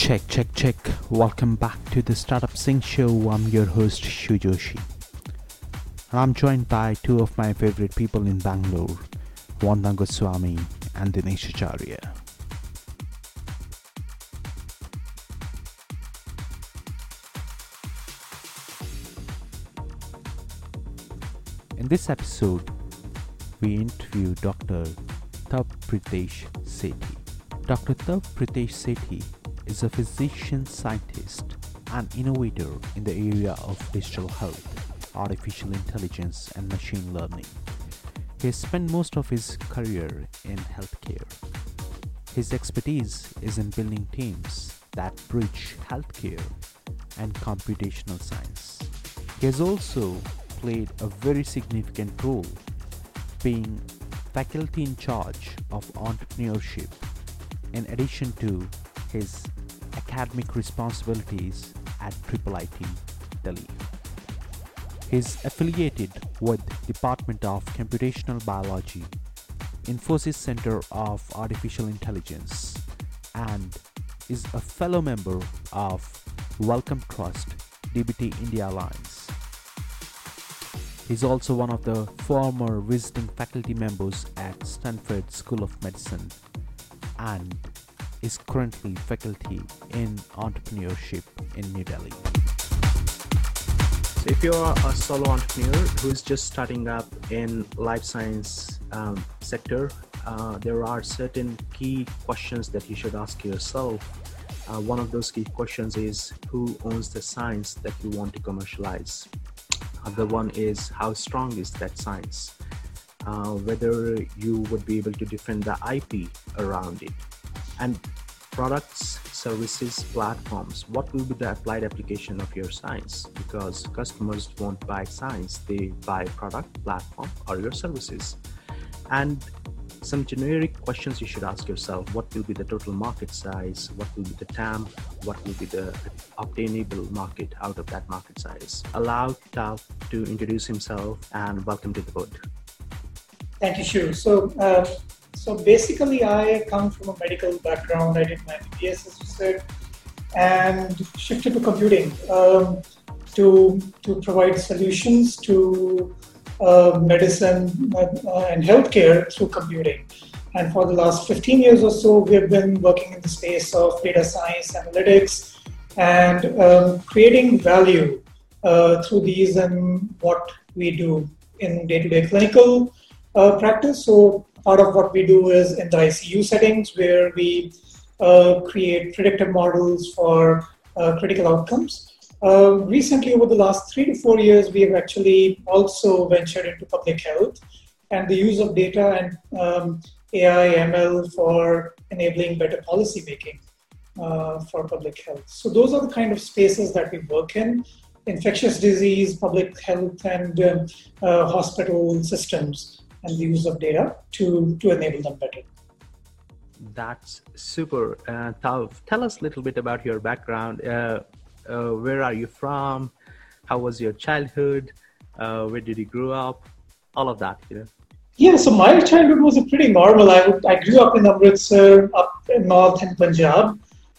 Check, check, check. Welcome back to the Startup Sync Show. I'm your host, Shujoshi. And I'm joined by two of my favorite people in Bangalore, Vandana Goswami and Dinesh Acharya. In this episode, we interview Dr. Tav Pritesh Sethi. Dr. Tav Pritesh Sethi is a physician scientist and innovator in the area of digital health, artificial intelligence, and machine learning. He has spent most of his career in healthcare. His expertise is in building teams that bridge healthcare and computational science. He has also played a very significant role being faculty in charge of entrepreneurship in addition to his academic responsibilities at IIIT Delhi. He is affiliated with Department of Computational Biology, Infosys Center of Artificial Intelligence, and is a fellow member of Wellcome Trust DBT India Alliance. He's also one of the former visiting faculty members at Stanford School of Medicine and is currently faculty in entrepreneurship in New Delhi. So, if you're a solo entrepreneur who's just starting up in life science um, sector, uh, there are certain key questions that you should ask yourself. Uh, one of those key questions is who owns the science that you want to commercialize. Other one is how strong is that science? Uh, whether you would be able to defend the IP around it and products, services, platforms, what will be the applied application of your science? Because customers won't buy science, they buy product, platform, or your services. And some generic questions you should ask yourself what will be the total market size what will be the tam what will be the obtainable market out of that market size allow Tav to introduce himself and welcome to the board thank you Shu. so uh, so basically, I come from a medical background. I did my MBBS, as you said, and shifted to computing um, to to provide solutions to uh, medicine uh, and healthcare through computing. And for the last 15 years or so, we have been working in the space of data science, analytics, and um, creating value uh, through these and what we do in day-to-day clinical uh, practice. So part of what we do is in the ICU settings where we uh, create predictive models for uh, critical outcomes. Uh, recently, over the last three to four years, we have actually also ventured into public health and the use of data and um, AI ML for enabling better policy making uh, for public health. So, those are the kind of spaces that we work in infectious disease, public health, and um, uh, hospital systems and the use of data to, to enable them better. That's super. Uh, tell us a little bit about your background. Uh, uh, where are you from? How was your childhood? Uh, where did you grow up? All of that, you know. Yeah, so my childhood was a pretty normal. I, would, I grew up in Amritsar, up in north in Punjab.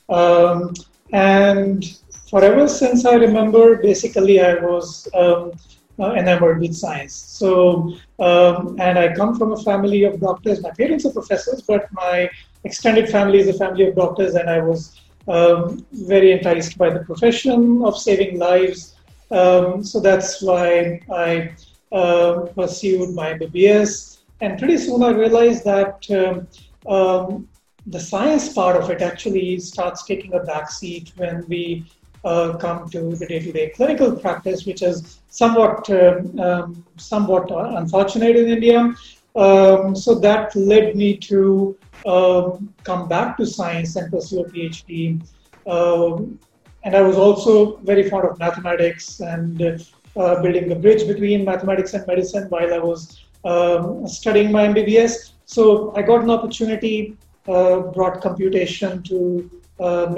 Um, and forever since I remember, basically I was um, uh, enamored with science. So, um, and I come from a family of doctors. My parents are professors, but my extended family is a family of doctors, and I was um, very enticed by the profession of saving lives. Um, so that's why I uh, pursued my MBBS. And pretty soon I realized that um, um, the science part of it actually starts taking a backseat when we uh, come to the day-to-day clinical practice, which is somewhat um, um somewhat unfortunate in India. Um, so that led me to um, come back to science and pursue a PhD. Um, and I was also very fond of mathematics and uh, building the bridge between mathematics and medicine while I was um, studying my MBBS. So I got an opportunity, uh, brought computation to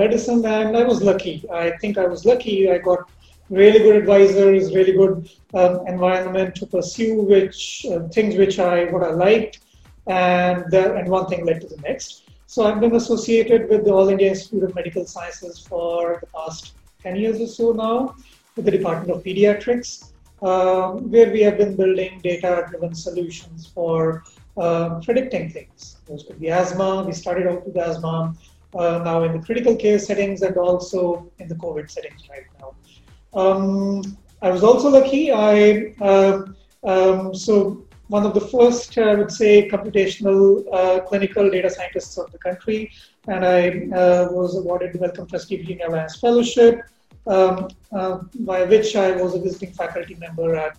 medicine, and I was lucky. I think I was lucky. I got really good advisors, really good um, environment to pursue which uh, things which I what I liked, and and one thing led to the next. So I've been associated with the All India Institute of Medical Sciences for the past 10 years or so now, with the Department of Pediatrics, uh, where we have been building data-driven solutions for uh, predicting things. Those could be asthma. We started out with asthma, uh, now in the critical care settings and also in the COVID settings right now. Um, I was also lucky. I um, um, so one of the first, I would say, computational uh, clinical data scientists of the country, and I uh, was awarded the Wellcome Trust DBT India Alliance Fellowship, um, uh, by which I was a visiting faculty member at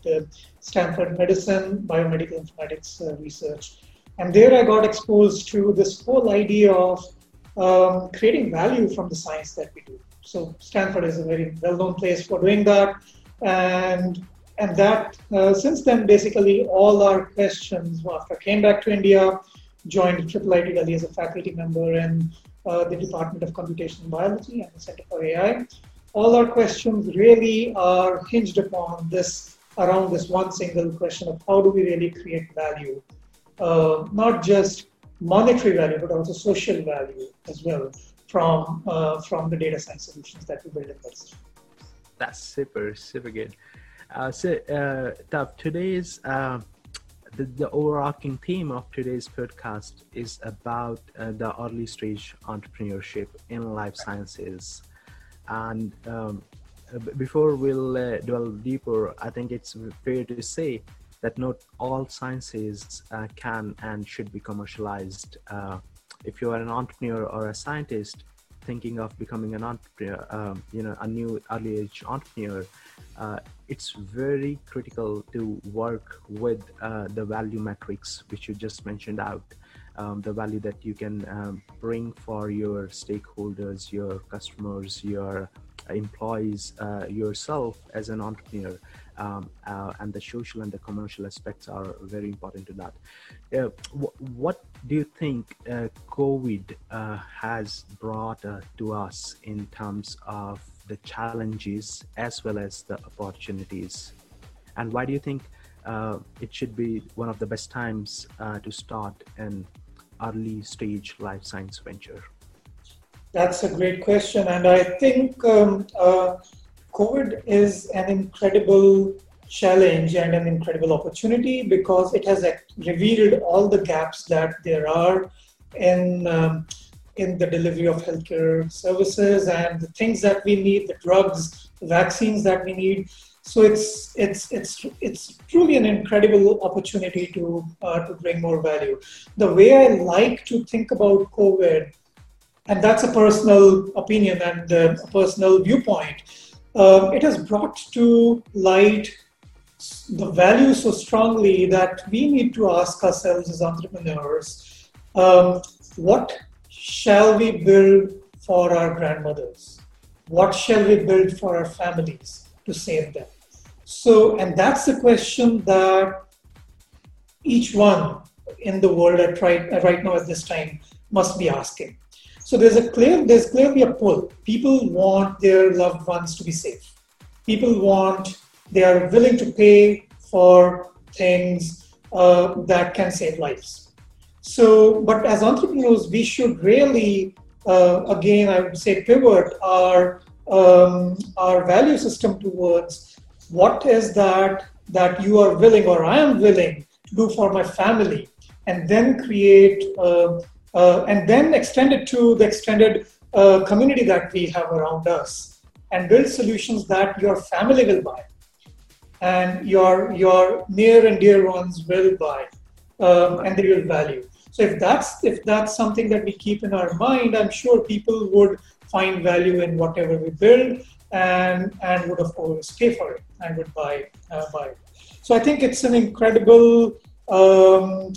Stanford Medicine Biomedical Informatics uh, Research. And there I got exposed to this whole idea of um, creating value from the science that we do. So Stanford is a very well-known place for doing that, and and that uh, since then basically all our questions after I came back to India, joined IIIT Delhi as a faculty member in uh, the Department of Computational Biology and the Center for AI. All our questions really are hinged upon this around this one single question of how do we really create value, uh, not just monetary value, but also social value as well from uh, from the data science solutions that we build in. That's super super good. Uh, so, uh, today's uh, the, the, overarching theme of today's podcast is about uh, the early stage entrepreneurship in life sciences, and um, before we'll uh, delve deeper, I think it's fair to say that not all sciences uh, can and should be commercialized. Uh, if you are an entrepreneur or a scientist thinking of becoming an entrepreneur, um, you know, a new early age entrepreneur, uh, it's very critical to work with uh, the value metrics which you just mentioned out. Um, the value that you can um, bring for your stakeholders, your customers, your employees uh, yourself as an entrepreneur um, uh, and the social and the commercial aspects are very important to that uh, what do you think uh, covid uh, has brought uh, to us in terms of the challenges as well as the opportunities and why do you think it should be one of the best times to start an early stage life science venture that's a great question. And I think um, uh, COVID is an incredible challenge and an incredible opportunity because it has revealed all the gaps that there are in. Um, in the delivery of healthcare services and the things that we need, the drugs, the vaccines that we need. So it's it's it's it's truly an incredible opportunity to uh, to bring more value. The way I like to think about COVID and that's a personal opinion and uh, a personal viewpoint. Uh, it has brought to light the value so strongly that we need to ask ourselves as entrepreneurs um, what shall we build for our grandmothers? What shall we build for our families to save them? So, and that's the question that each one in the world at right, right now at this time must be asking. So there's a clear, there's clearly a pull. People want their loved ones to be safe. People want, they are willing to pay for things uh, that can save lives. So, but as entrepreneurs, we should really, uh, again, I would say, pivot our um, our value system towards what is that that you are willing or I am willing to do for my family, and then create. Uh, uh, and then extend it to the extended uh, community that we have around us and build solutions that your family will buy and your your near and dear ones will buy um, and they will value so if that's if that's something that we keep in our mind i'm sure people would find value in whatever we build and and would of course pay for it and would buy uh, buy it. so i think it's an incredible um,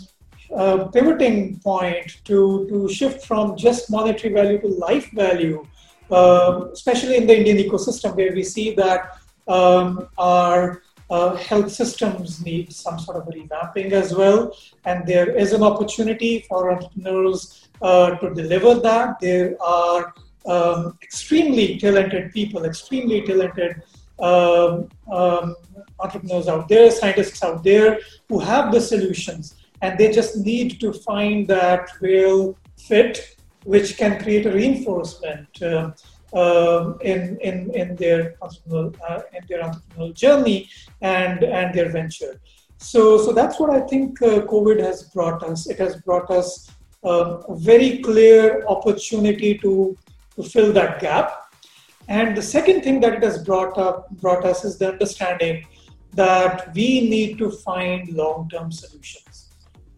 uh, pivoting point to, to shift from just monetary value to life value, uh, especially in the Indian ecosystem, where we see that um, our uh, health systems need some sort of revamping as well. And there is an opportunity for entrepreneurs uh, to deliver that. There are um, extremely talented people, extremely talented um, um, entrepreneurs out there, scientists out there who have the solutions and they just need to find that real fit which can create a reinforcement uh, in, in, in, their entrepreneurial, uh, in their entrepreneurial journey and, and their venture. So, so that's what I think uh, COVID has brought us. It has brought us um, a very clear opportunity to, to fill that gap. And the second thing that it has brought up brought us is the understanding that we need to find long-term solutions.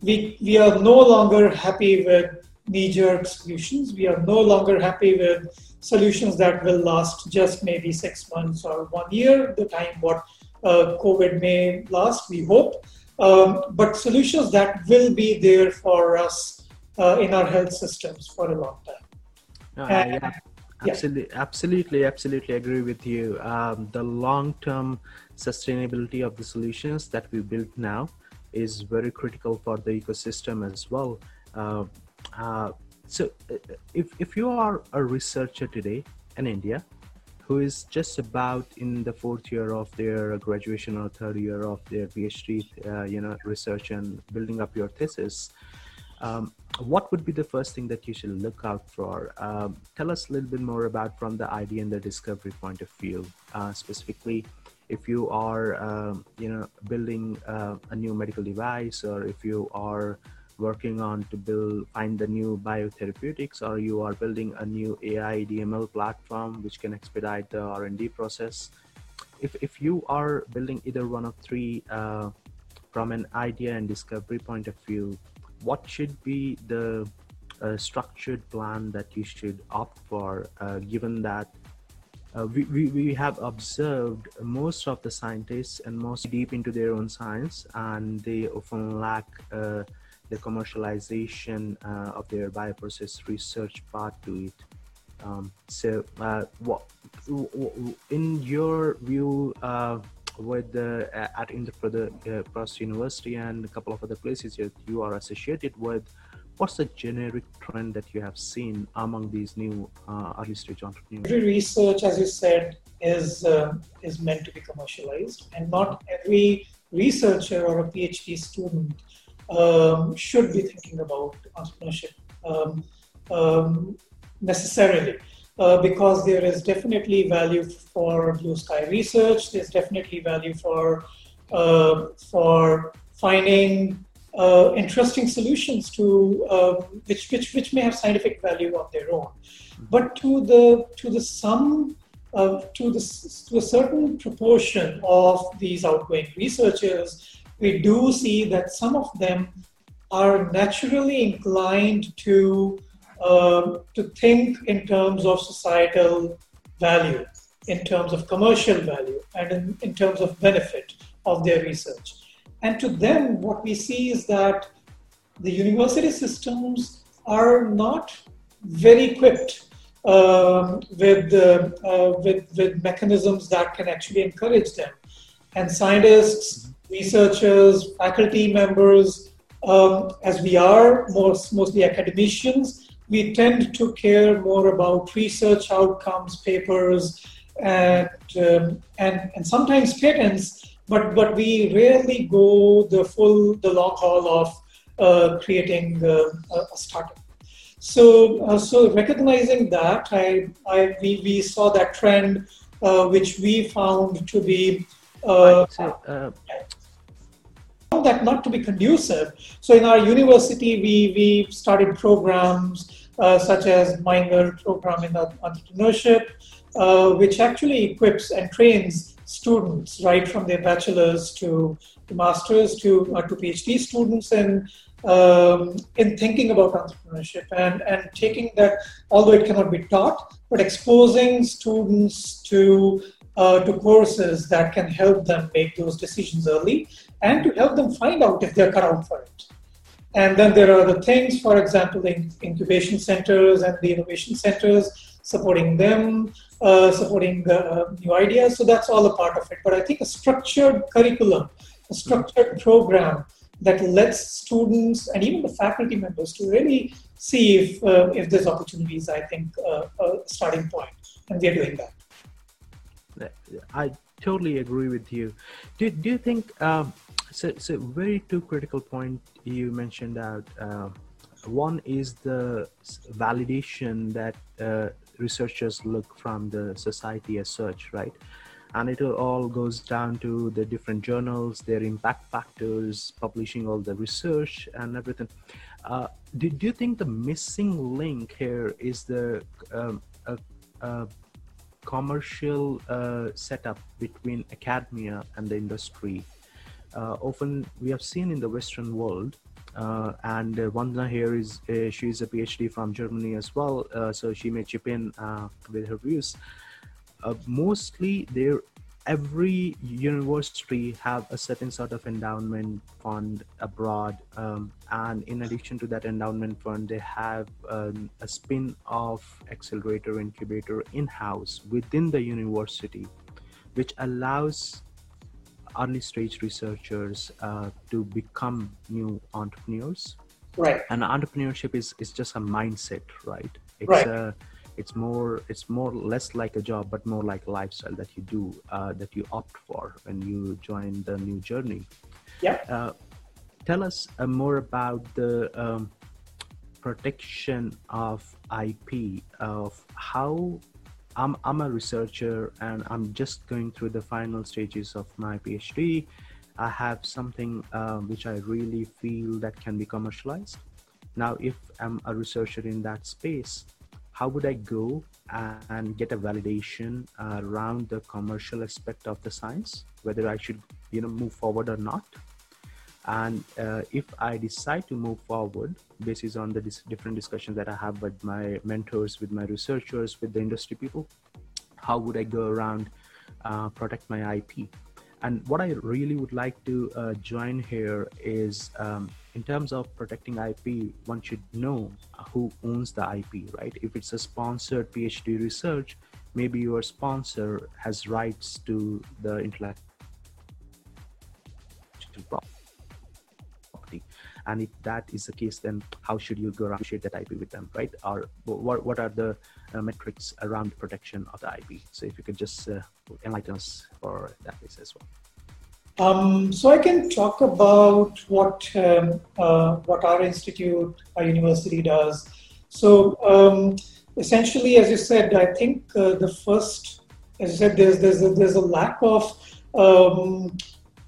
We, we are no longer happy with knee-jerk solutions. We are no longer happy with solutions that will last just maybe six months or one year, the time what uh, COVID may last, we hope. Um, but solutions that will be there for us uh, in our health systems for a long time. Uh, and, yeah. Absolutely, yeah. absolutely, absolutely agree with you. Um, the long-term sustainability of the solutions that we build now is very critical for the ecosystem as well. Uh, uh, so, uh, if if you are a researcher today in India, who is just about in the fourth year of their graduation or third year of their PhD, uh, you know, research and building up your thesis. Um, what would be the first thing that you should look out for? Um, tell us a little bit more about from the idea and the discovery point of view. Uh, specifically, if you are, um, you know, building uh, a new medical device, or if you are working on to build find the new biotherapeutics or you are building a new ai dml platform which can expedite the r&d process if, if you are building either one of three uh, from an idea and discovery point of view what should be the uh, structured plan that you should opt for uh, given that uh, we, we, we have observed most of the scientists and most deep into their own science and they often lack uh, the commercialization uh, of their bioprocess research part to it. Um, so, uh, what in your view, uh, with the at Indraprastha University and a couple of other places that you are associated with, what's the generic trend that you have seen among these new uh, early stage entrepreneurs? Every research, as you said, is uh, is meant to be commercialized, and not every researcher or a PhD student um, should be thinking about entrepreneurship um, um, necessarily. Uh, because there is definitely value for blue sky research. There's definitely value for uh, for finding uh, interesting solutions to uh, which, which which may have scientific value of their own. But to the to the sum to the to a certain proportion of these outgoing researchers we do see that some of them are naturally inclined to uh, to think in terms of societal value, in terms of commercial value, and in, in terms of benefit of their research. And to them, what we see is that the university systems are not very equipped um, with, uh, uh, with, with mechanisms that can actually encourage them. And scientists researchers, faculty members, um, as we are most, mostly academicians, we tend to care more about research outcomes, papers, and, um, and, and sometimes patents, but, but we rarely go the full, the long haul of uh, creating uh, a startup. So, uh, so recognizing that, I, I, we, we saw that trend, uh, which we found to be uh, uh that not to be conducive. So in our university, we, we started programs uh, such as minor program in entrepreneurship, uh, which actually equips and trains students right from their bachelor's to, to master's to, uh, to PhD students in, um, in thinking about entrepreneurship and, and taking that, although it cannot be taught, but exposing students to uh, to courses that can help them make those decisions early and to help them find out if they're cut out for it. And then there are the things, for example, the incubation centers and the innovation centers, supporting them, uh, supporting uh, new ideas. So that's all a part of it. But I think a structured curriculum, a structured program that lets students and even the faculty members to really see if, uh, if there's opportunities, I think, uh, a starting. And we are doing that. I totally agree with you. Do, do you think um, so, so very two critical point you mentioned out uh, one is the validation that uh, researchers look from the society as such, right? And it all goes down to the different journals, their impact factors, publishing all the research and everything. Uh, do, do you think the missing link here is the um, a, a commercial uh, setup between academia and the industry? Uh, often we have seen in the Western world uh, and uh, Vandana here is uh, she's a PhD from Germany as well, uh, so she may chip in uh, with her views. Uh, mostly, there every university have a certain sort of endowment fund abroad, um, and in addition to that endowment fund, they have um, a spin-off accelerator incubator in-house within the university, which allows early stage researchers uh, to become new entrepreneurs. Right. And entrepreneurship is is just a mindset right? It's right. a it's more it's more less like a job but more like a lifestyle that you do uh, that you opt for when you join the new journey. Yeah uh, tell us uh, more about the um, protection of ip of how I'm, I'm a researcher and I'm just going through the final stages of my PhD. I have something uh, which I really feel that can be commercialized. Now, if I'm a researcher in that space, how would I go and get a validation around the commercial aspect of the science, whether I should, you know, move forward or not? And uh, if i decide to move forward basis on the dis- different discussions that i have with my mentors with my researchers with the industry people how would i go around uh, protect my ip and what i really would like to uh, join here is um, in terms of protecting ip one should know who owns the ip right? If it's a sponsored phd research maybe your sponsor has rights to the intellectual property and if that is the case then how should you go around share that ip with them right? Or what, what are the uh, metrics around protection of the ip so if you could just uh, enlighten us for that piece as well. Um, so I can talk about what um, uh, what our institute, our university does. So um, essentially, as you said, I think uh, the first, as you said, there's there's a, there's a lack of um,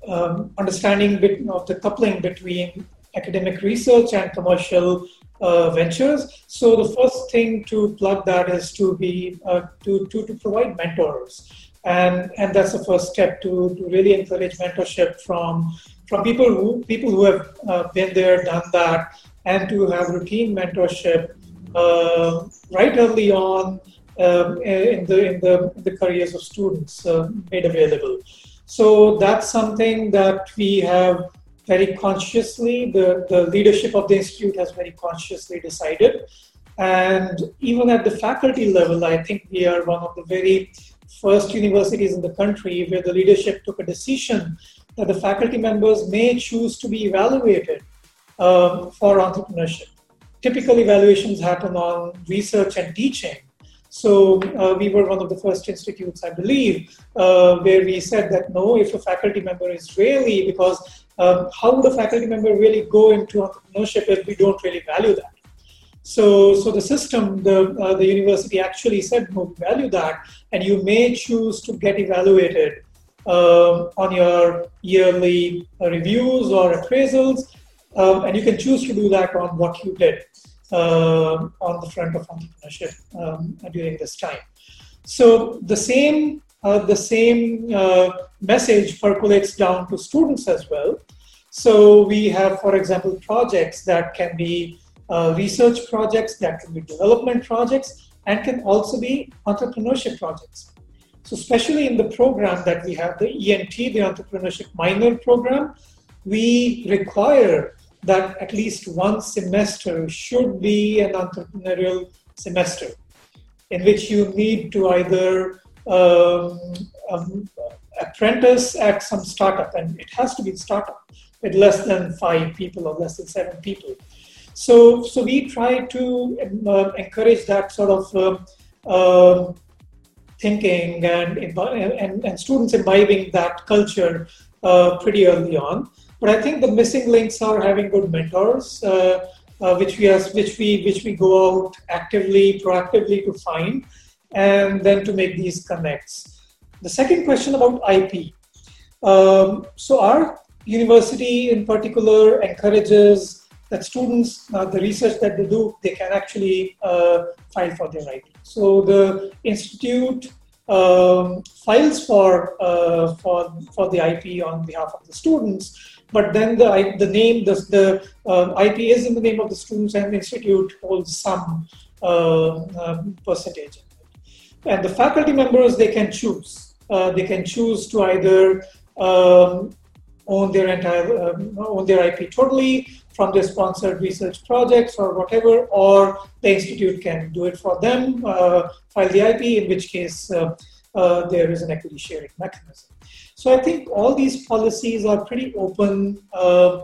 um, understanding of the coupling between academic research and commercial uh, ventures. So the first thing to plug that is to be uh, to, to, to provide mentors. And, and that's the first step to, to really encourage mentorship from from people who people who have uh, been there, done that, and to have routine mentorship uh, right early on um, in the in the in the careers of students uh, made available. So that's something that we have very consciously, the, the leadership of the institute has very consciously decided. And even at the faculty level, I think we are one of the very first universities in the country where the leadership took a decision that the faculty members may choose to be evaluated um, for entrepreneurship. Typical evaluations happen on research and teaching, so uh, we were one of the first institutes, I believe, uh, where we said that no, if a faculty member is really, because um, how would a faculty member really go into entrepreneurship if we don't really value that? So, so the system, the uh, the university actually said, no, value that, and you may choose to get evaluated um, on your yearly reviews or appraisals, um, and you can choose to do that on what you did uh, on the front of entrepreneurship um, during this time. So the same uh, the same uh, message percolates down to students as well. So we have, for example, projects that can be uh, research projects, that can be development projects, and can also be entrepreneurship projects. So, especially in the program that we have, the ENT, the Entrepreneurship Minor Program, we require that at least one semester should be an entrepreneurial semester in which you need to either um, um, apprentice at some startup, and it has to be a startup with less than five people or less than seven people. So, so we try to uh, encourage that sort of uh, thinking and, and, and students imbibing that culture uh, pretty early on. But I think the missing links are having good mentors, uh, uh, which we are, which we which we go out actively, proactively to find, and then to make these connects. The second question about IP. Um, so our university in particular encourages that students, uh, the research that they do, they can actually uh, file for their IP. So the institute um, files for uh, for for the IP on behalf of the students, but then the the name the the uh, IP is in the name of the students, and the institute holds some uh, um, percentage. And the faculty members they can choose. Uh, they can choose to either um, own their entire um, own their IP totally from their sponsored research projects or whatever, or the institute can do it for them, uh, file the IP, in which case uh, uh, there is an equity sharing mechanism. So I think all these policies are pretty open uh,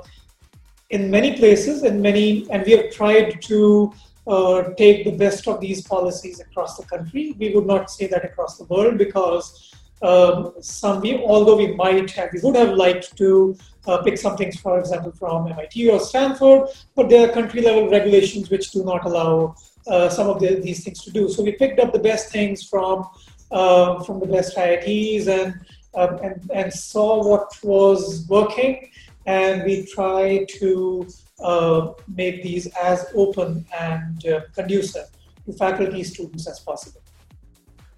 in many places, and many, and we have tried to uh, take the best of these policies across the country. We would not say that across the world because um, some we, although we might have, we would have liked to uh, pick some things, for example, from MIT or Stanford, but there are country level regulations which do not allow uh, some of the, these things to do. So we picked up the best things from uh, from the best IITs and, um, and and saw what was working, and we try to uh, make these as open and uh, conducive to faculty students as possible.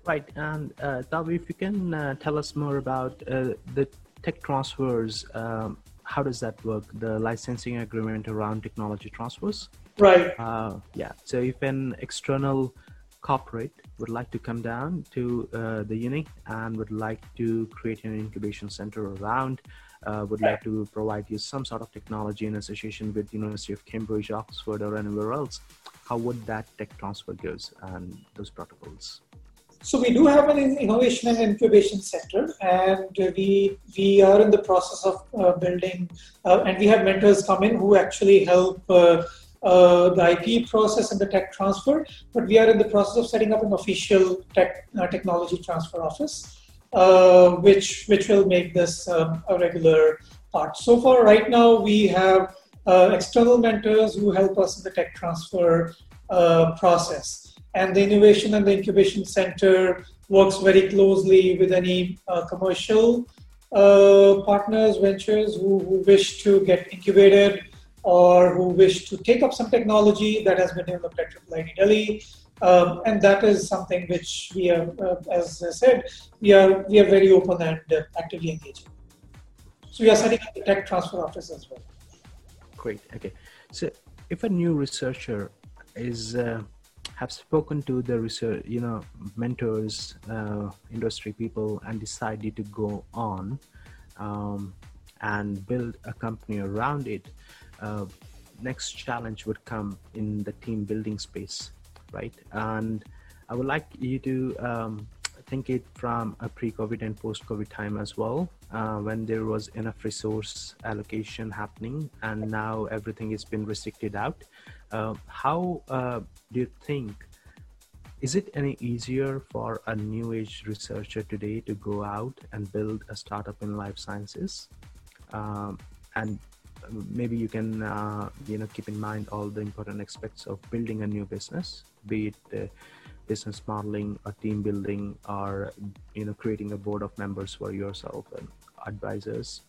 Right, and uh, Tavi, if you can uh, tell us more about uh, the tech transfers, um, how does that work? The licensing agreement around technology transfers? Right. Uh, yeah, so if an external corporate would like to come down to uh, the uni and would like to create an incubation center around, uh, would like to provide you some sort of technology in association with University of Cambridge, Oxford, or anywhere else, how would that tech transfer goes and those protocols? So we do have an innovation and incubation center, and we we are in the process of uh, building, uh, and we have mentors come in who actually help uh, uh the IP process and the tech transfer. But we are in the process of setting up an official tech uh, technology transfer office, uh, which which will make this um, a regular part. So far, right now we have external mentors who help us in the tech transfer process and the innovation and the incubation center works very closely with any uh, commercial uh, partners, ventures who, who, wish to get incubated or who wish to take up some technology that has been developed at IIIT Delhi. Um, and that is something which we are, uh, as I said, we are we are very open and uh, actively engaging. So we are setting up the tech transfer office as well. Great. Okay. So if a new researcher is uh, have spoken to the research, you know, mentors, uh, industry people, and decided to go on um, and build a company around it, uh, next challenge would come in the team building space, right? And I would like you to um, think it from a pre-COVID and post-COVID time as well, uh, when there was enough resource allocation happening, and now everything has been restricted out. Uh, how uh, do you think is it any easier for a new age researcher today to go out and build a startup in life sciences um, and maybe you can uh, you know keep in mind all the important aspects of building a new business be it uh, business modeling or team building or you know creating a board of members for yourself and advisors.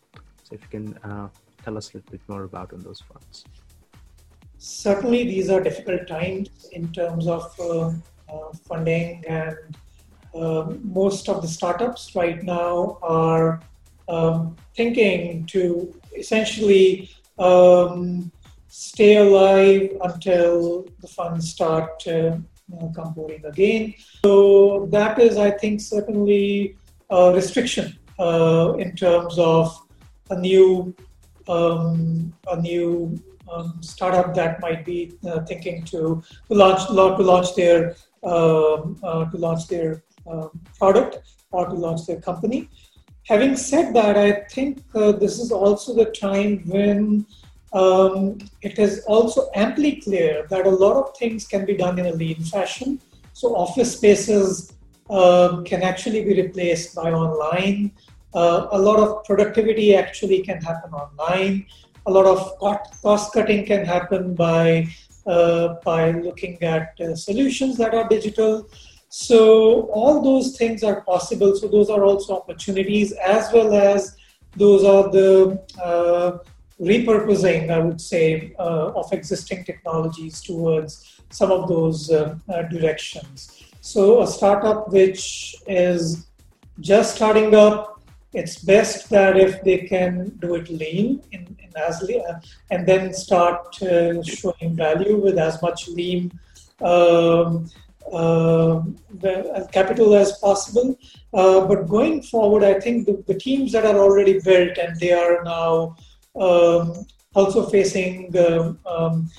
So if you can uh, tell us a little bit more about on those fronts. Certainly these are difficult times in terms of uh, uh, funding and um, most of the startups right now are um, thinking to essentially um, stay alive until the funds start uh, come pouring again. So that is, I think, certainly a restriction uh, in terms of a new um, a new um, startup that might be uh, thinking to, to launch to launch their um, uh, to launch their um, product or to launch their company. Having said that, I think uh, this is also the time when um, it is also amply clear that a lot of things can be done in a lean fashion. So office spaces uh, can actually be replaced by online. Uh, a lot of productivity actually can happen online. a lot of cost cutting can happen by uh, by looking at uh, solutions that are digital. So all those things are possible. So those are also opportunities, as well as those are the uh, repurposing, I would say, uh, of existing technologies towards some of those uh, uh, directions. So a startup which is just starting up, it's best that if they can do it lean in, in as and then start uh, showing value with as much lean um, uh, capital as possible. Uh, but going forward, I think the, the, teams that are already built and they are now um, also facing um,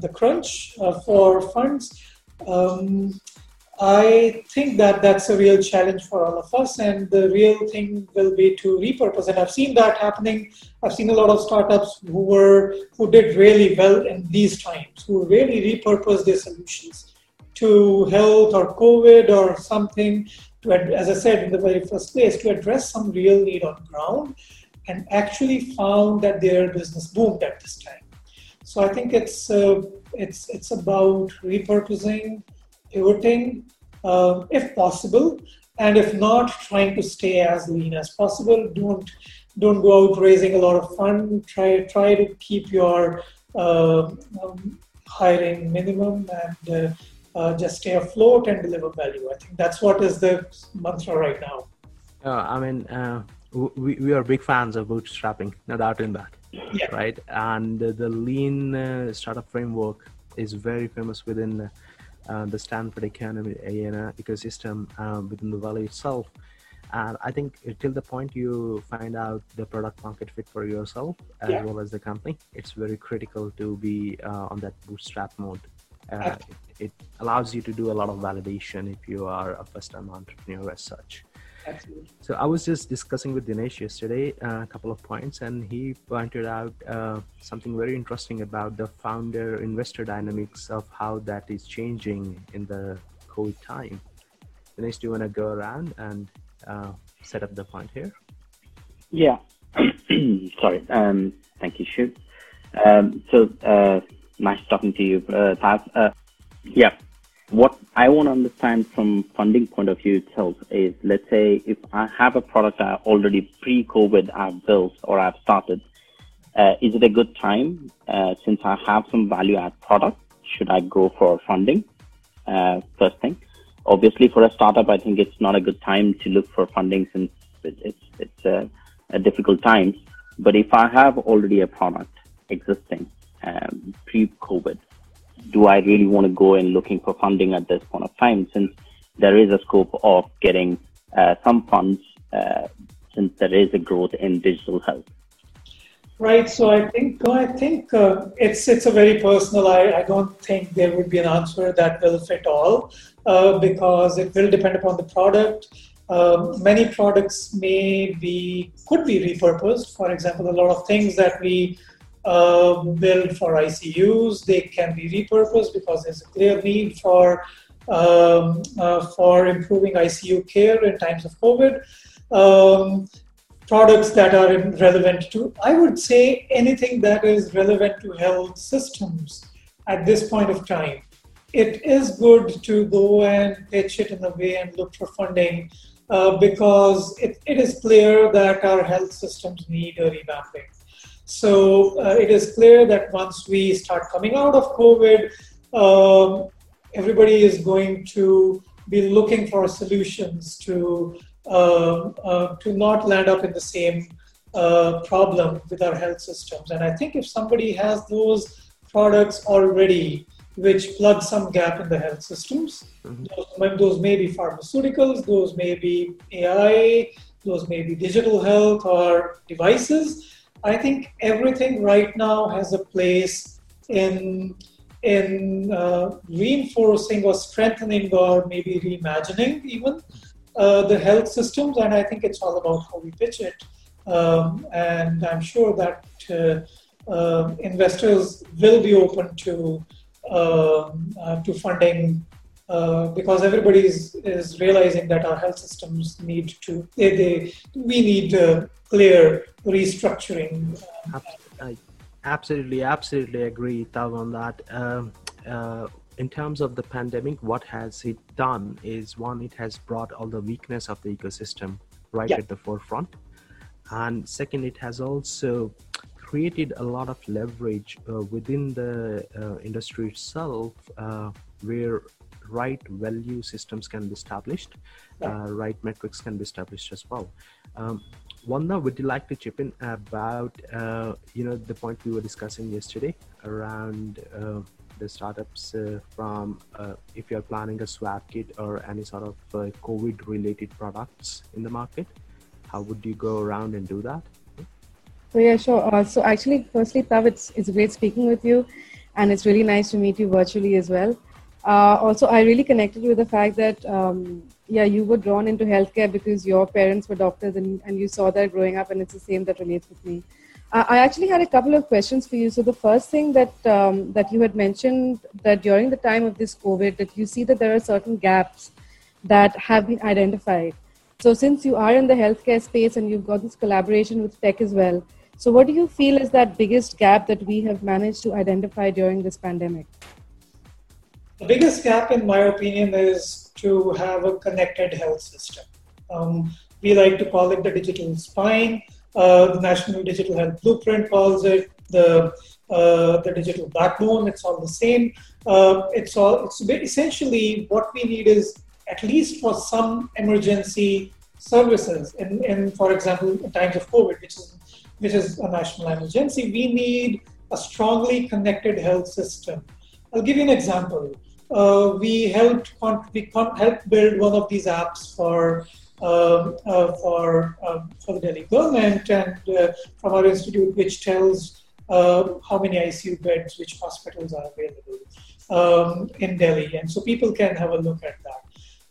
the crunch uh, for funds. Um, I think that that's a real challenge for all of us, and the real thing will be to repurpose. And I've seen that happening. I've seen a lot of startups who were who did really well in these times, who really repurposed their solutions to health or COVID or something. To as I said in the very first place, to address some real need on ground, and actually found that their business boomed at this time. So I think it's uh, it's it's about repurposing, pivoting, uh, if possible, and if not, trying to stay as lean as possible. Don't don't go out raising a lot of fund. Try try to keep your uh, um, hiring minimum and uh, uh, just stay afloat and deliver value. I think that's what is the mantra right now. Uh, I mean, we, we are big fans of bootstrapping, no doubt in that. Yeah. Right. And the lean uh, startup framework is very famous within uh, the Stanford Academy ecosystem uh, within the Valley itself. And I think till the point you find out the product market fit for yourself as yeah. well as the company, it's very critical to be uh, on that bootstrap mode. Uh, it, it, allows you to do a lot of validation if you are a first time entrepreneur as such. Absolutely. So I was just discussing with Dinesh yesterday uh, a couple of points, and he pointed out uh, something very interesting about the founder investor dynamics of how that is changing in the COVID time. Dinesh, do you want to go around and uh, set up the point here? Yeah. Sorry. Um, thank you, Shiv. Um, so uh, nice talking to you, uh, uh yeah what I want to understand from funding point of view itself is, let's say if I have a product I already pre-COVID I've built or I've started, uh, is it a good time uh, since I have some value add product? Should I go for funding? Uh, first thing, obviously for a startup, I think it's not a good time to look for funding since it's it's a, a difficult time. But if I have already a product existing um, pre-COVID, do I really want to go in looking for funding at this point of time since there is a scope of getting uh, some funds uh, since there is a growth in digital health? Right. So I think I think uh, it's it's a very personal. I, I don't think there would be an answer that will fit all uh, because it will depend upon the product. Um, many products may be could be repurposed. For example, a lot of things that we uh, built for ICUs. They can be repurposed because there's a clear need for um, uh, for improving ICU care in times of COVID. Um, products that are relevant to, I would say, anything that is relevant to health systems at this point of time. It is good to go and pitch it in a way and look for funding uh, because it, it is clear that our health systems need a revamping. So uh, it is clear that once we start coming out of COVID, um, everybody is going to be looking for solutions to uh, uh, to not land up in the same uh, problem with our health systems. And I think if somebody has those products already, which plug some gap in the health systems, mm-hmm. those, those may be pharmaceuticals, those may be AI, those may be digital health or devices I think everything right now has a place in in uh, reinforcing or strengthening or maybe reimagining even uh, the health systems, and I think it's all about how we pitch it. Um, and I'm sure that uh, uh investors will be open to um, uh, to funding uh, because everybody is, is realizing that our health systems need to they, they we need clear restructuring. I, Absolutely, absolutely agree, Tav, on that. Um, uh, in terms of the pandemic, what has it done is one, it has brought all the weakness of the ecosystem right yeah. at the forefront. And second, it has also created a lot of leverage uh, within the uh, industry itself uh, where right value systems can be established, yeah. Uh, right metrics can be established as well. Um, Wanda, would you like to chip in about uh, you know the point we were discussing yesterday around uh, the startups uh, from uh, if you're planning a swab kit or any sort of uh, COVID related products in the market? How would you go around and do that? So yeah, sure. Uh, so actually, firstly, Tav, it's it's great speaking with you, and it's really nice to meet you virtually as well. Also, I really connected with the fact that um, yeah, you were drawn into healthcare because your parents were doctors and, and you saw that growing up, and it's the same that relates with me. Uh, I actually had a couple of questions for you. So the first thing that um, that you had mentioned that during the time of this COVID, that you see that there are certain gaps that have been identified. So since you are in the healthcare space and you've got this collaboration with tech as well, so what do you feel is that biggest gap that we have managed to identify during this pandemic? The biggest gap, in my opinion, is to have a connected health system. Um, we like to call it the digital spine. Uh, the National Digital Health Blueprint calls it the uh, the digital backbone. It's all the same. Uh, it's all. It's essentially what we need is at least for some emergency services. In, in for example, in times of COVID, which is which is a national emergency, we need a strongly connected health system. I'll give you an example uh, we helped we helped build one of these apps for um, uh, for um, for the Delhi government and uh, from our institute, which tells uh, how many ICU beds, which hospitals are available um, in Delhi, and so people can have a look at that.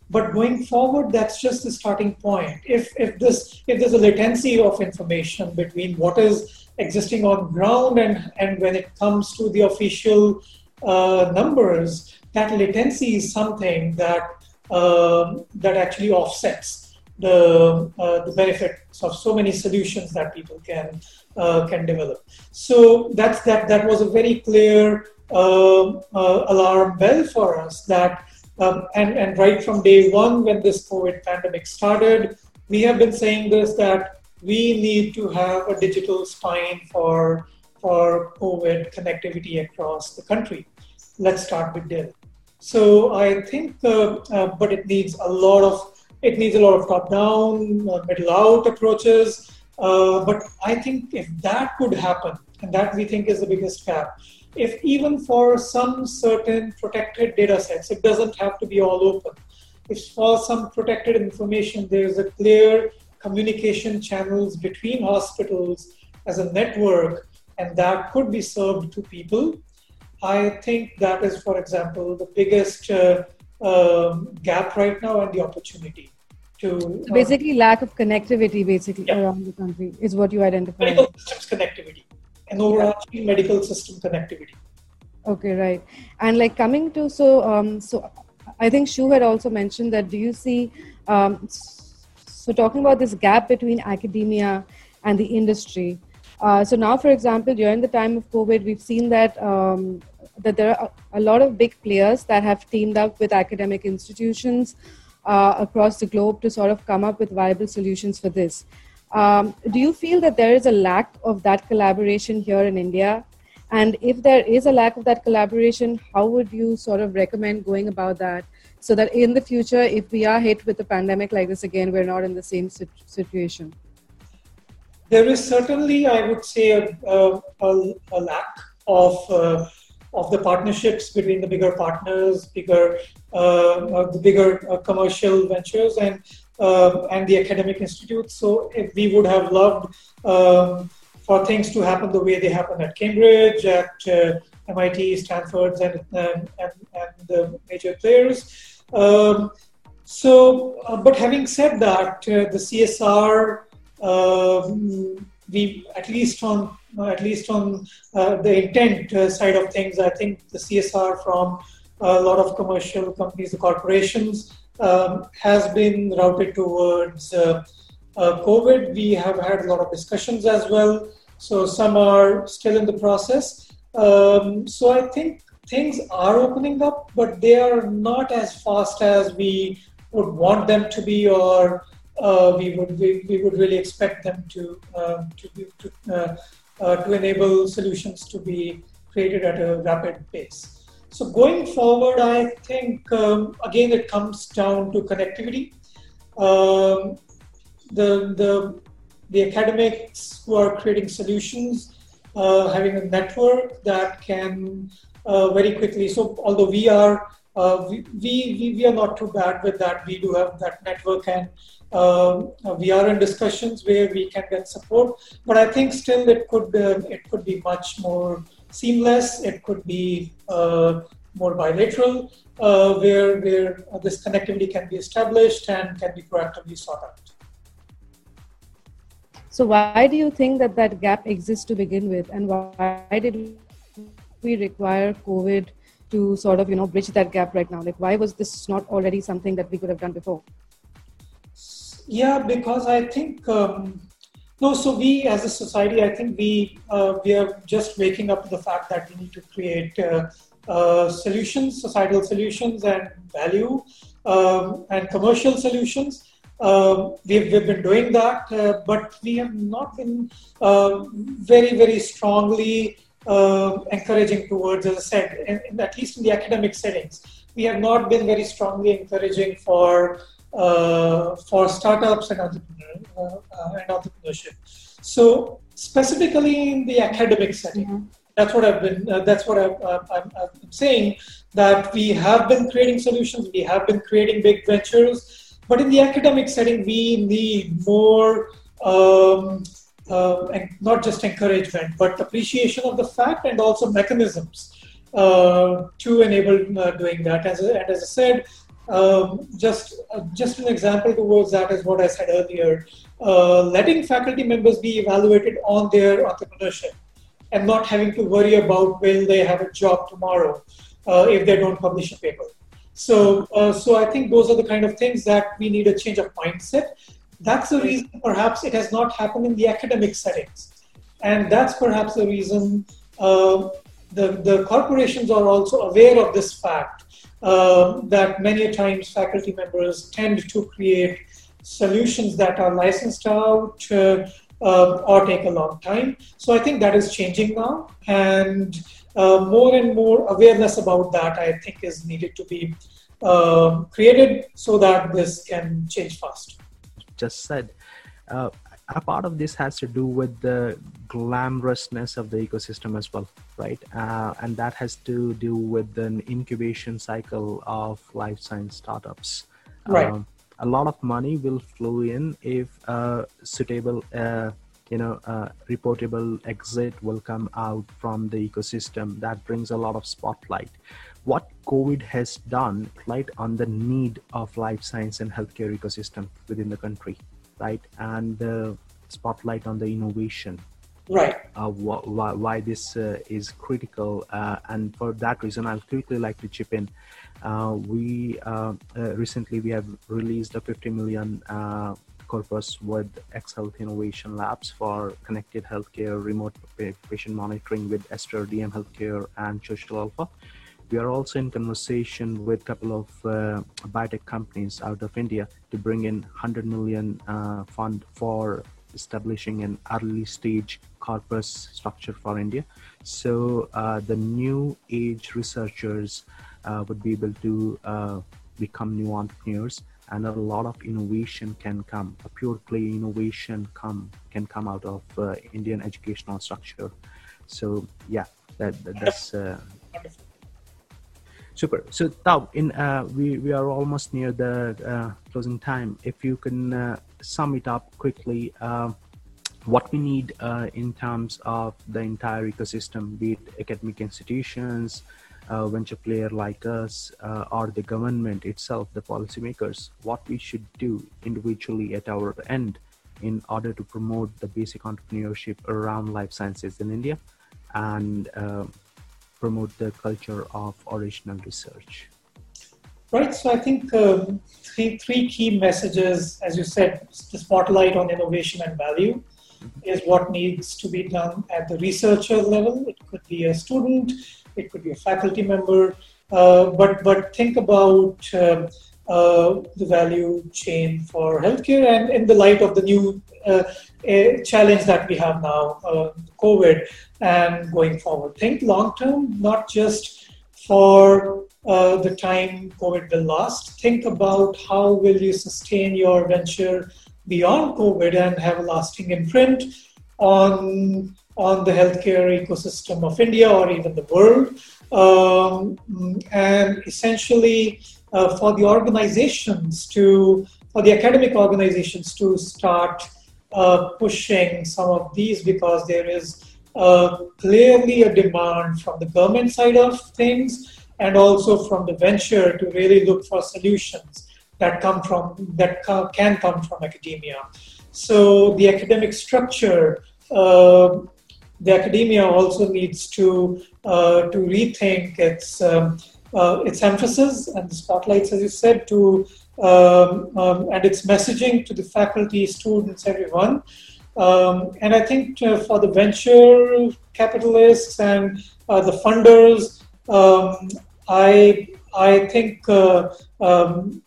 But going forward, that's just the starting point. If if this if there's a latency of information between what is existing on ground and and when it comes to the official uh, numbers, that latency is something that um, that actually offsets the uh, the benefits of so many solutions that people can uh, can develop. So that's that that was a very clear um, uh, alarm bell for us that um, and and right from day one when this COVID pandemic started, we have been saying this that we need to have a digital spine for for COVID connectivity across the country. Let's start with Delhi. So I think, uh, but it needs a lot of it needs a lot of top-down, uh, middle-out approaches. Uh, but I think if that could happen, and that we think is the biggest gap, if even for some certain protected data sets, it doesn't have to be all open. If for some protected information, there's a clear communication channels between hospitals as a network, and that could be served to people I think that is, for example, the biggest uh, um, gap right now and the opportunity to. So basically, lack of connectivity, basically, yeah. around the country is what you identify. Medical systems connectivity and overall yeah. medical system connectivity. Okay, right. And like coming to so um, so, I think Shu had also mentioned that. Do you see? Um, so talking about this gap between academia and the industry. Uh, so now, for example, during the time of COVID, we've seen that um, that there are a lot of big players that have teamed up with academic institutions uh, across the globe to sort of come up with viable solutions for this. Um, do you feel that there is a lack of that collaboration here in India? And if there is a lack of that collaboration, how would you sort of recommend going about that so that in the future, if we are hit with a pandemic like this again, we're not in the same situation? There is certainly, I would say, a, a, a lack of uh, of the partnerships between the bigger partners, bigger uh, uh, the bigger uh, commercial ventures, and uh, and the academic institutes. So we would have loved um, for things to happen the way they happen at Cambridge, at uh, MIT, Stanford, and, and, and, and the major players. Um, so, uh, but having said that, the CSR um, we at least on at least on uh, the intent uh, side of things, I think the CSR from a lot of commercial companies, the corporations, um, has been routed towards uh, uh, COVID. We have had a lot of discussions as well. So some are still in the process. Um, so I think things are opening up, but they are not as fast as we would want them to be, or uh, we would we, we would really expect them to uh, to be, to, uh, uh, to enable solutions to be created at a rapid pace. So going forward, I think um, again it comes down to connectivity. Um, the the the academics who are creating solutions, uh, having a network that can uh, very quickly. So although we are uh, we, we, we are not too bad with that. We do have that network and um, we are in discussions where we can get support. But I think still it could uh, it could be much more seamless. It could be uh, more bilateral, uh, where where this connectivity can be established and can be proactively sought out. So why do you think that that gap exists to begin with, and why did we require COVID to sort of you know bridge that gap right now? Like, why was this not already something that we could have done before? Yeah, because I think um, no. So we, as a society, I think we uh, we are just waking up to the fact that we need to create uh, uh, solutions, societal solutions, and value um, and commercial solutions. Um, we've, we've been doing that, uh, but we have not been uh, very, very strongly uh, encouraging towards, as I said, in, in, at least in the academic settings, we have not been very strongly encouraging for uh, for startups and, entrepreneur, uh, and entrepreneurship. So specifically in the academic setting, mm-hmm. that's what I've been. Uh, that's what i am saying. That we have been creating solutions, we have been creating big ventures, but in the academic setting, we need more. Um, uh, and not just encouragement, but appreciation of the fact and also mechanisms uh, to enable uh, doing that. As, and as I said, um, just uh, just an example towards that is what I said earlier. Uh, letting faculty members be evaluated on their entrepreneurship and not having to worry about will they have a job tomorrow uh, if they don't publish a paper. So, so I think those are the kind of things that we need a change of mindset that's the reason perhaps it has not happened in the academic settings. And that's perhaps the reason uh, the, the corporations are also aware of this fact uh, that many times faculty members tend to create solutions that are licensed out uh, or take a long time. So I think that is changing now. And uh, more and more awareness about that, I think, is needed to be uh, created so that this can change fast just said. A part of this has to do with the glamorousness of the ecosystem as well, right? Uh, and that has to do with an incubation cycle of life science startups. Right. Um, a lot of money will flow in if a suitable, uh, you know, uh, reportable exit will come out from the ecosystem. That brings a lot of spotlight what COVID has done, right, on the need of life science and healthcare ecosystem within the country, right, and the spotlight on the innovation, right, uh, wh- wh- why this uh, is critical, uh, and for that reason, I'll quickly like to chip in. Uh, we uh, uh, recently we have released a 50 million corpus with X Health Innovation Labs for connected healthcare, remote patient monitoring with Aster DM Healthcare and Social Alpha we are also in conversation with a couple of uh, biotech companies out of India to bring in 100 million uh, fund for establishing an early stage corpus structure for India. So uh, the new age researchers uh, would be able to uh, become new entrepreneurs and a lot of innovation can come. A pure play innovation come can come out of uh, indian educational structure. So yeah that, that that's Super. So, Tav, in uh, we we are almost near the uh, closing time. If you can uh, sum it up quickly, uh, what we need uh, in terms of the entire ecosystem, be it academic institutions, uh, venture player like us, or the government itself, the policymakers, what we should do individually at our end in order to promote the basic entrepreneurship around life sciences in India, and promote the culture of original research? Right. So I think um, three three key messages, as you said, the spotlight on innovation and value. is what needs to be done at the researcher level. It could be a student, it could be a faculty member, uh, but but think about uh, uh, the value chain for healthcare and in the light of the new challenge that we have now, uh, COVID, and going forward. Think long term, not just for uh, the time COVID will last. Think about how will you sustain your venture beyond COVID and have a lasting imprint on on the healthcare ecosystem of India or even the world. Um, and essentially, uh, for the organizations to, for the academic organizations to start uh, pushing some of these because there is uh, clearly a demand from the government side of things and also from the venture to really look for solutions that come from that can come from academia. So the academic structure, uh, the academia also needs to uh, to rethink its um, uh, its emphasis and the spotlights, as you said, to um, um, and its messaging to the faculty, students, everyone. Um, and I think uh, for the venture capitalists and uh, the funders, um, I I think uh, um,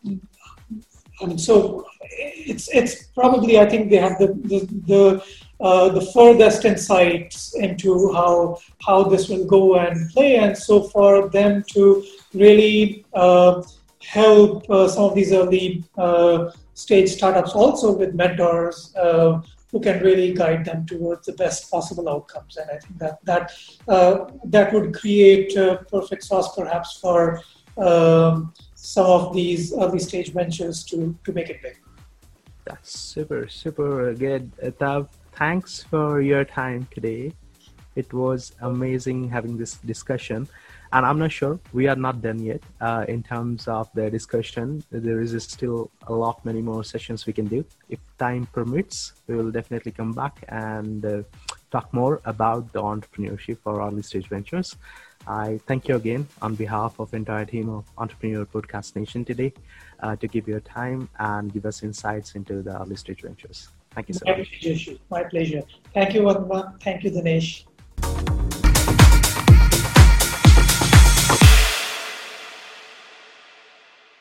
so it's it's probably I think they have the the, the uh, the furthest insights into how how this will go and play, and so for them to really uh, help uh, some of these early uh, stage startups also with mentors uh, who can really guide them towards the best possible outcomes. And I think that that uh, that would create perfect sauce, perhaps, for um, some of these early stage ventures to to make it big. That's super super good, thanks for your time today. It was amazing having this discussion. And I'm not sure, we are not done yet uh, in terms of the discussion. There is still a lot many more sessions we can do. If time permits, we will definitely come back and uh, talk more about the entrepreneurship for early stage ventures. I thank you again on behalf of entire team of Entrepreneur Podcast Nation today uh, to give your time and give us insights into the early stage ventures. Thank you so My much. Pleasure, My pleasure. Thank you, Vandana. Thank you, Dinesh.